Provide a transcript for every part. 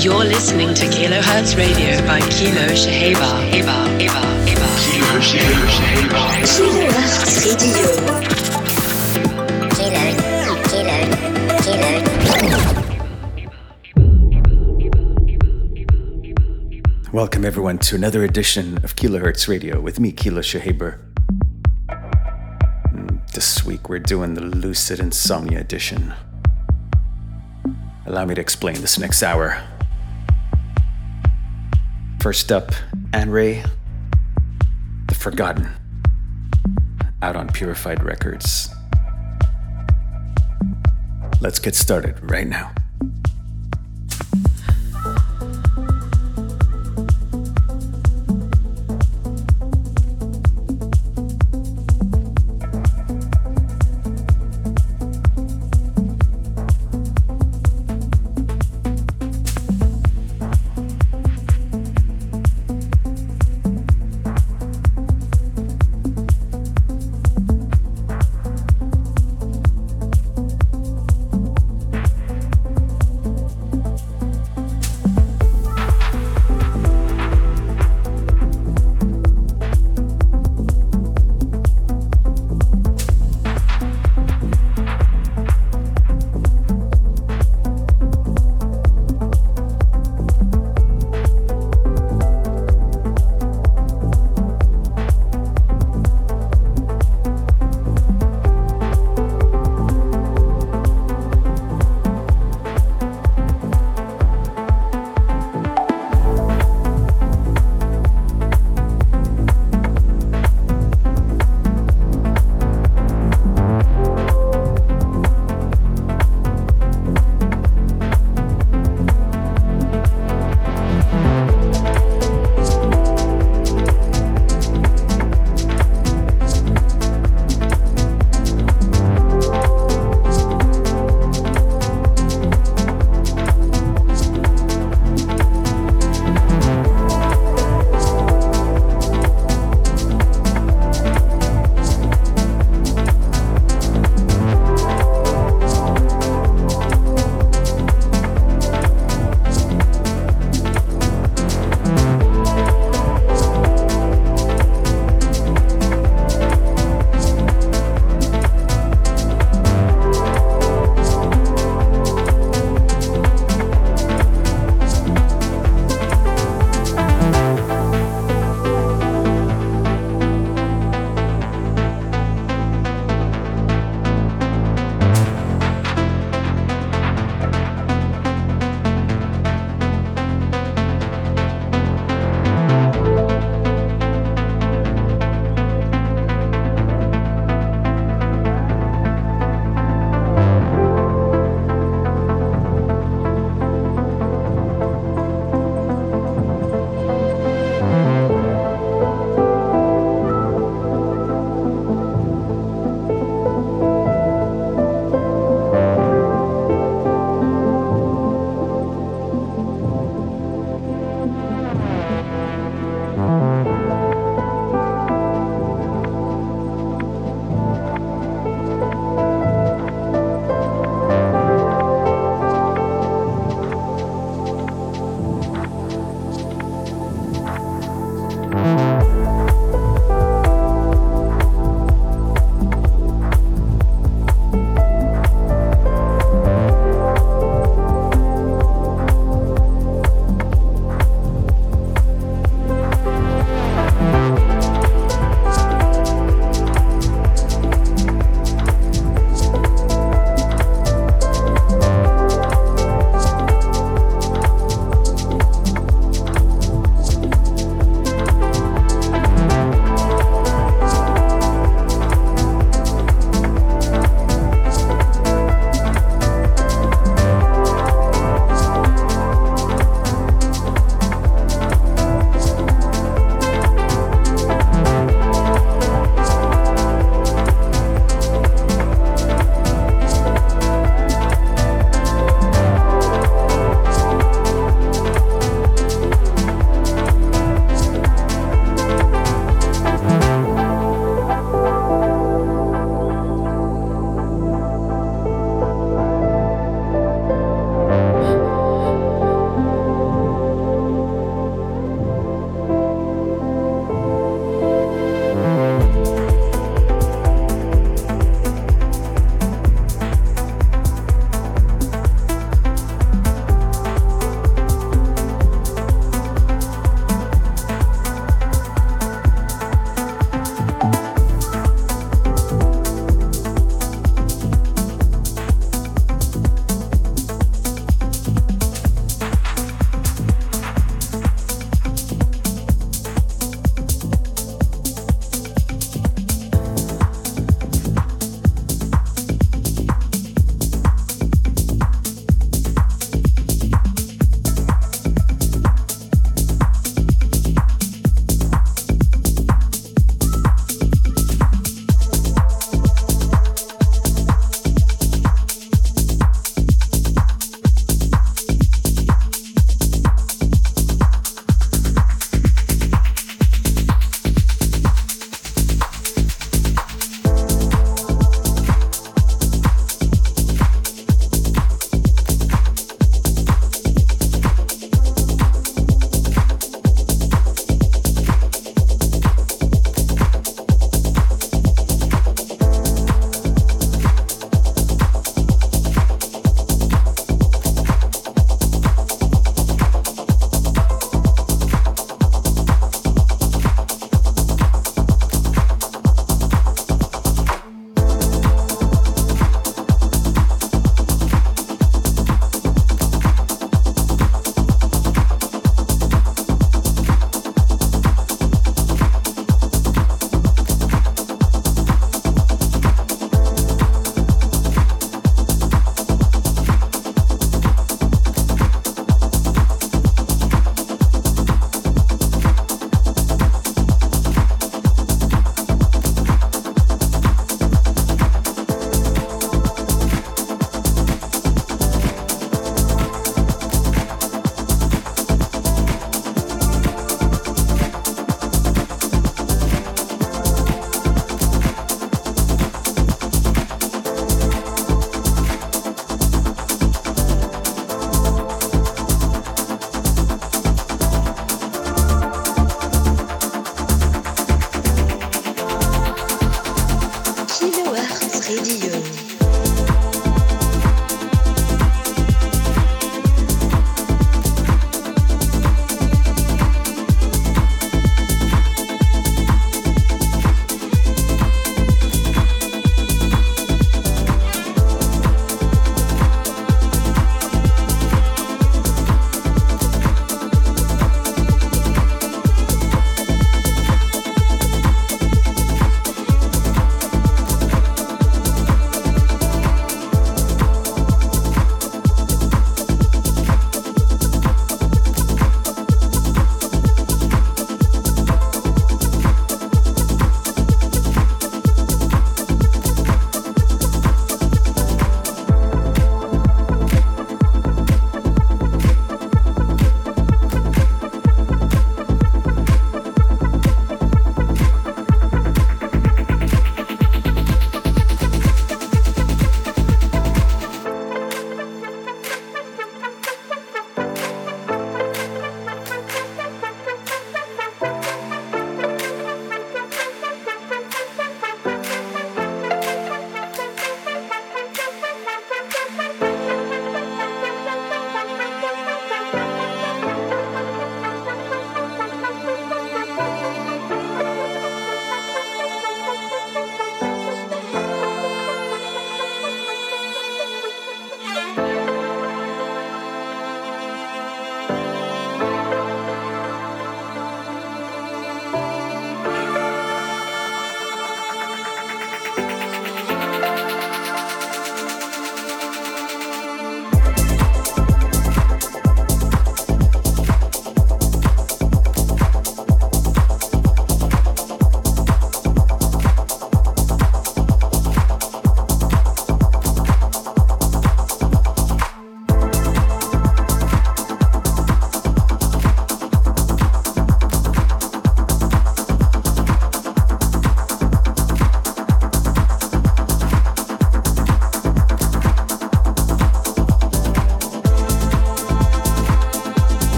You're listening to Kilohertz Radio by Kilo Shaheba. Eba, Eba, Eba. Kilo Shaheba. Kilohertz Radio. Welcome everyone to another edition of Kilohertz Radio with me, Kilo Shahaber. This week we're doing the Lucid Insomnia edition. Allow me to explain this next hour. First up, Anne The Forgotten, out on Purified Records. Let's get started right now.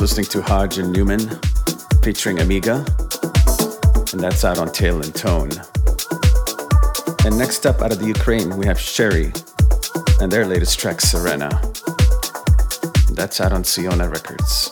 Listening to Hodge and Newman featuring Amiga, and that's out on Tail and Tone. And next up out of the Ukraine, we have Sherry and their latest track, Serena. That's out on Siona Records.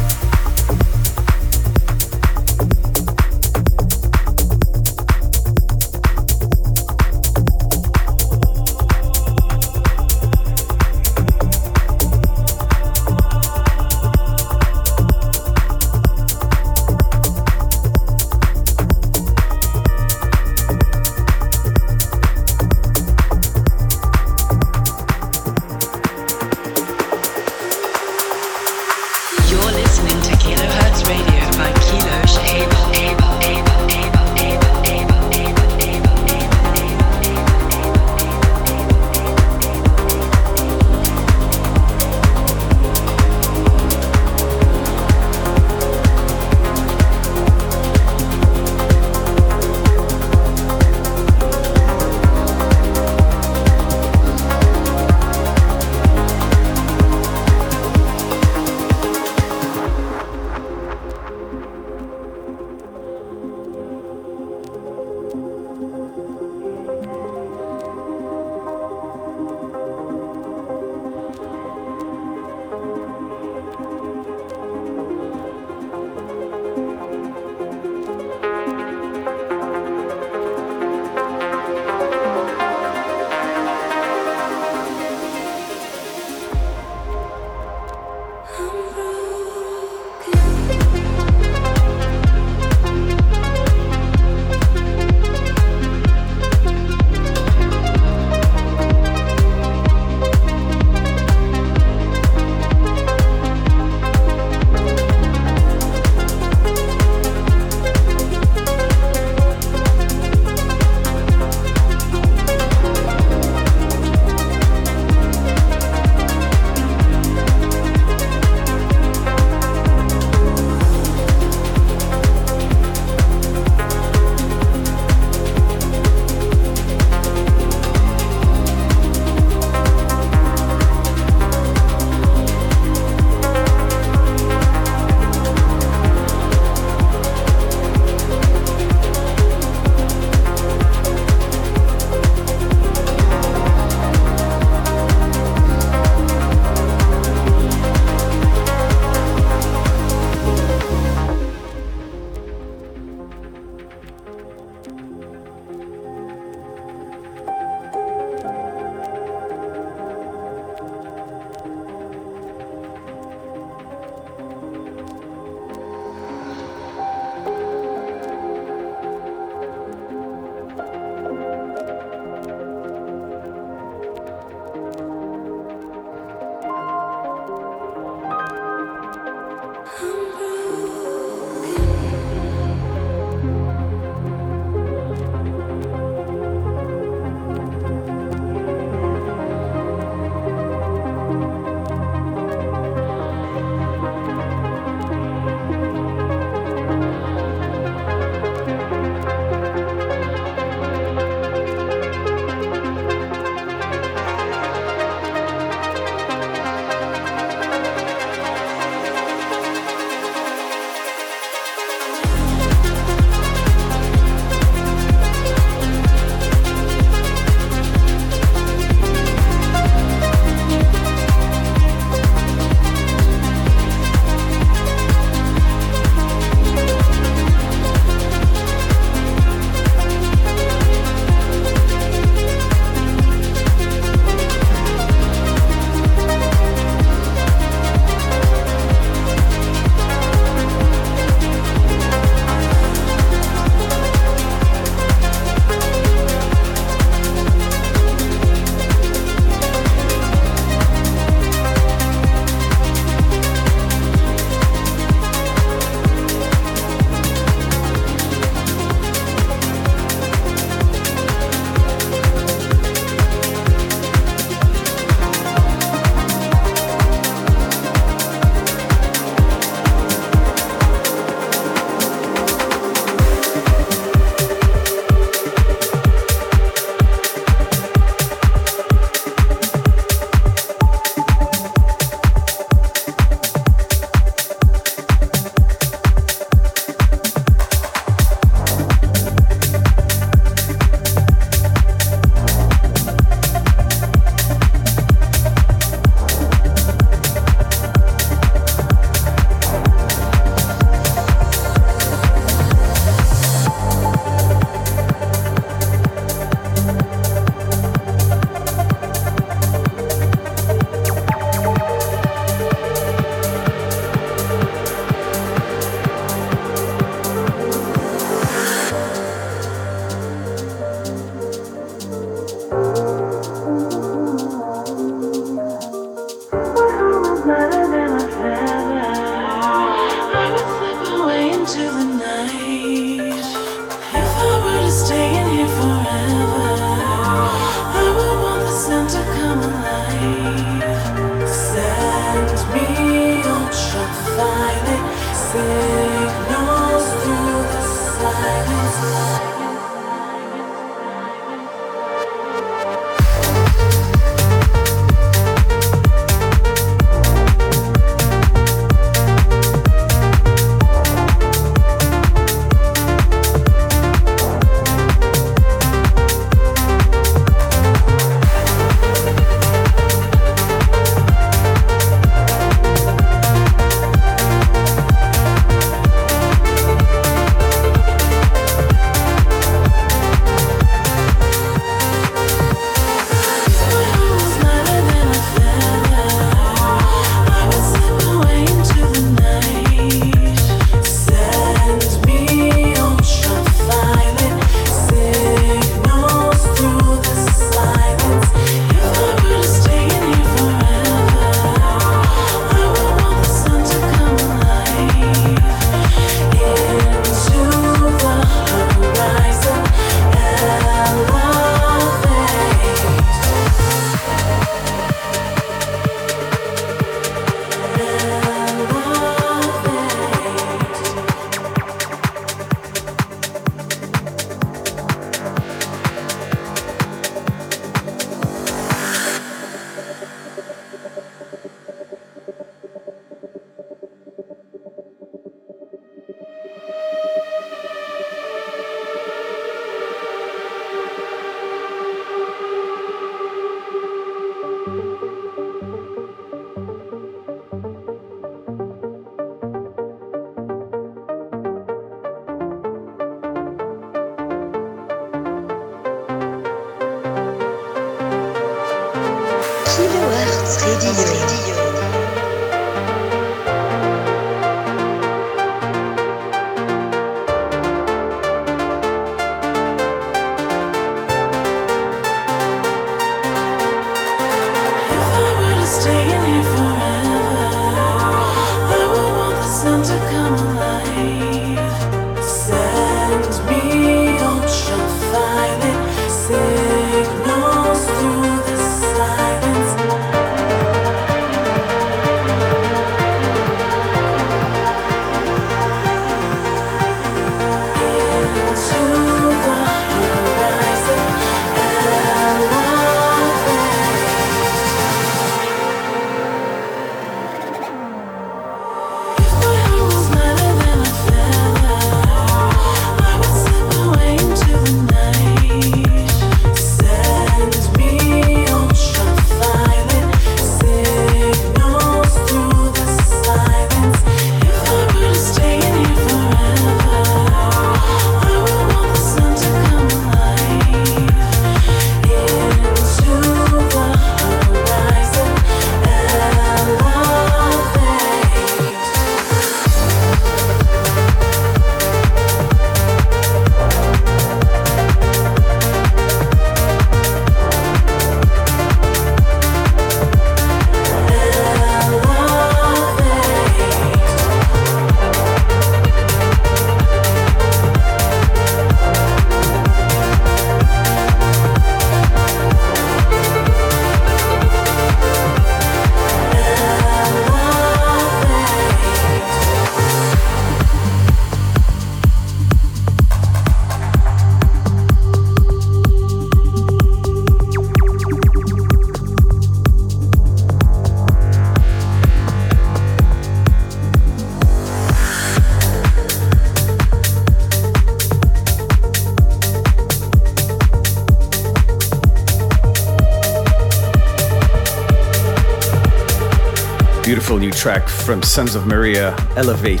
Track from Sons of Maria, Elevate,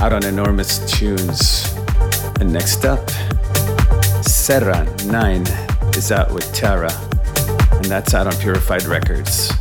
out on Enormous Tunes. And next up, Serra 9 is out with Tara, and that's out on Purified Records.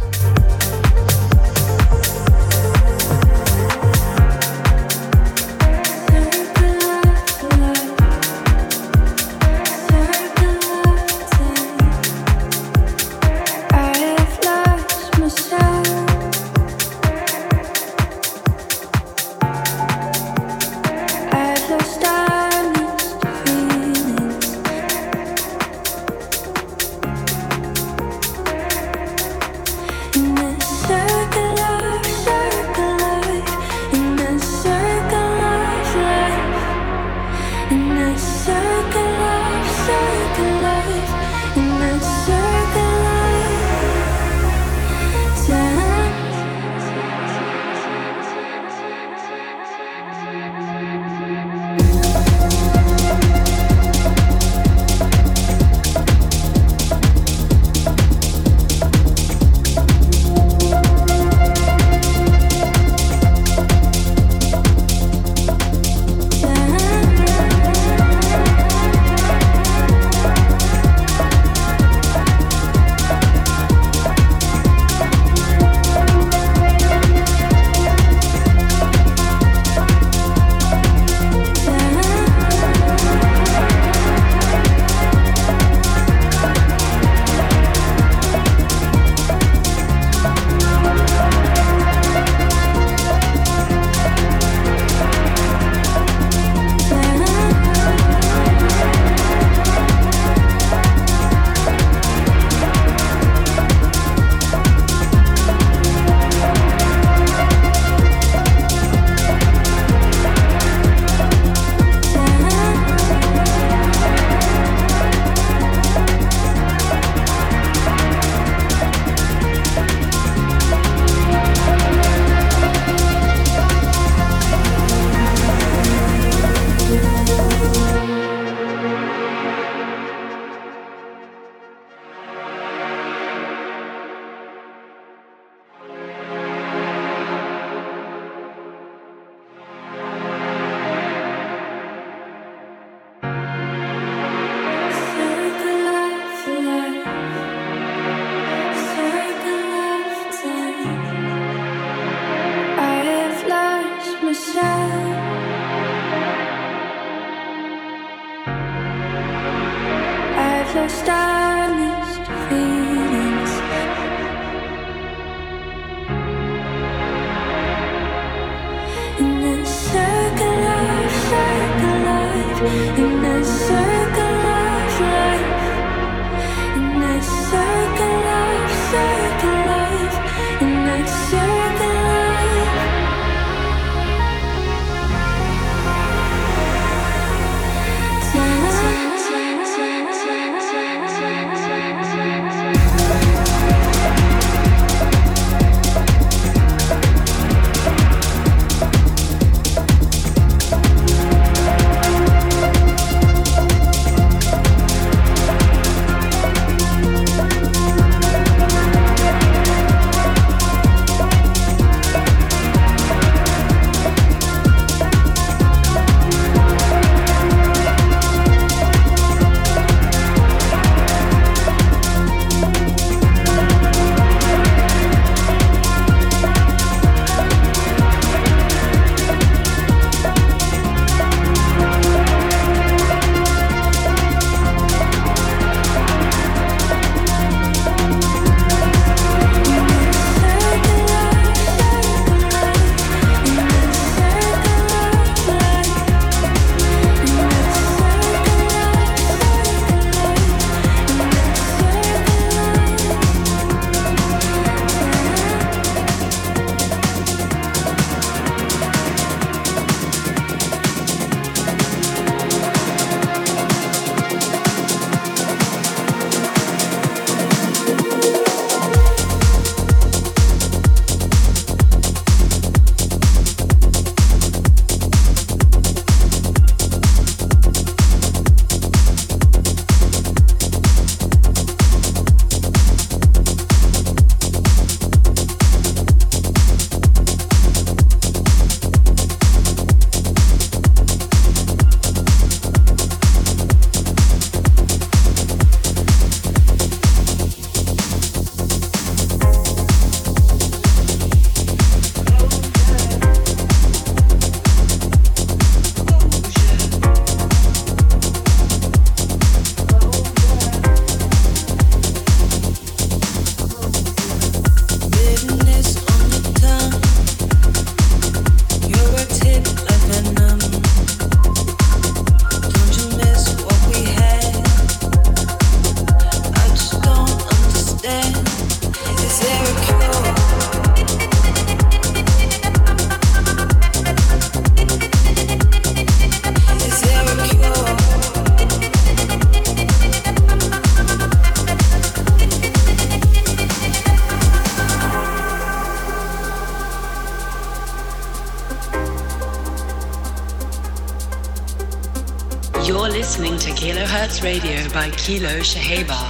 Radio by Kilo Shaheba.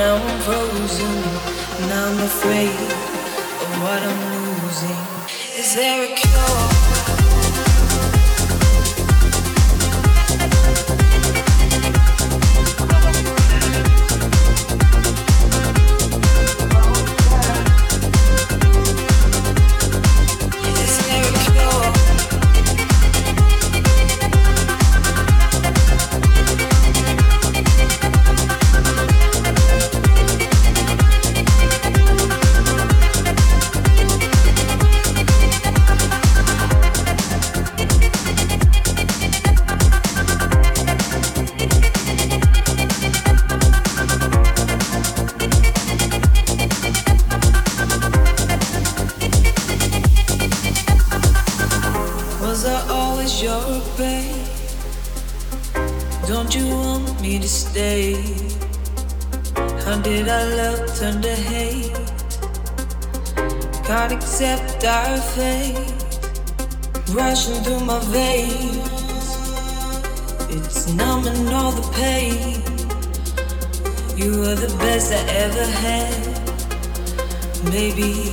now I'm frozen, and I'm afraid. be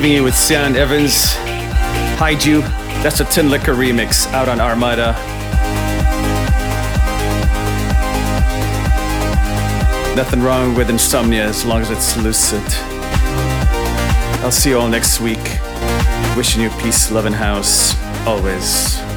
leaving you with Sian Evans, Haiju. That's a Tinlicker remix out on Armada. Nothing wrong with insomnia as long as it's lucid. I'll see you all next week. Wishing you peace, love, and house always.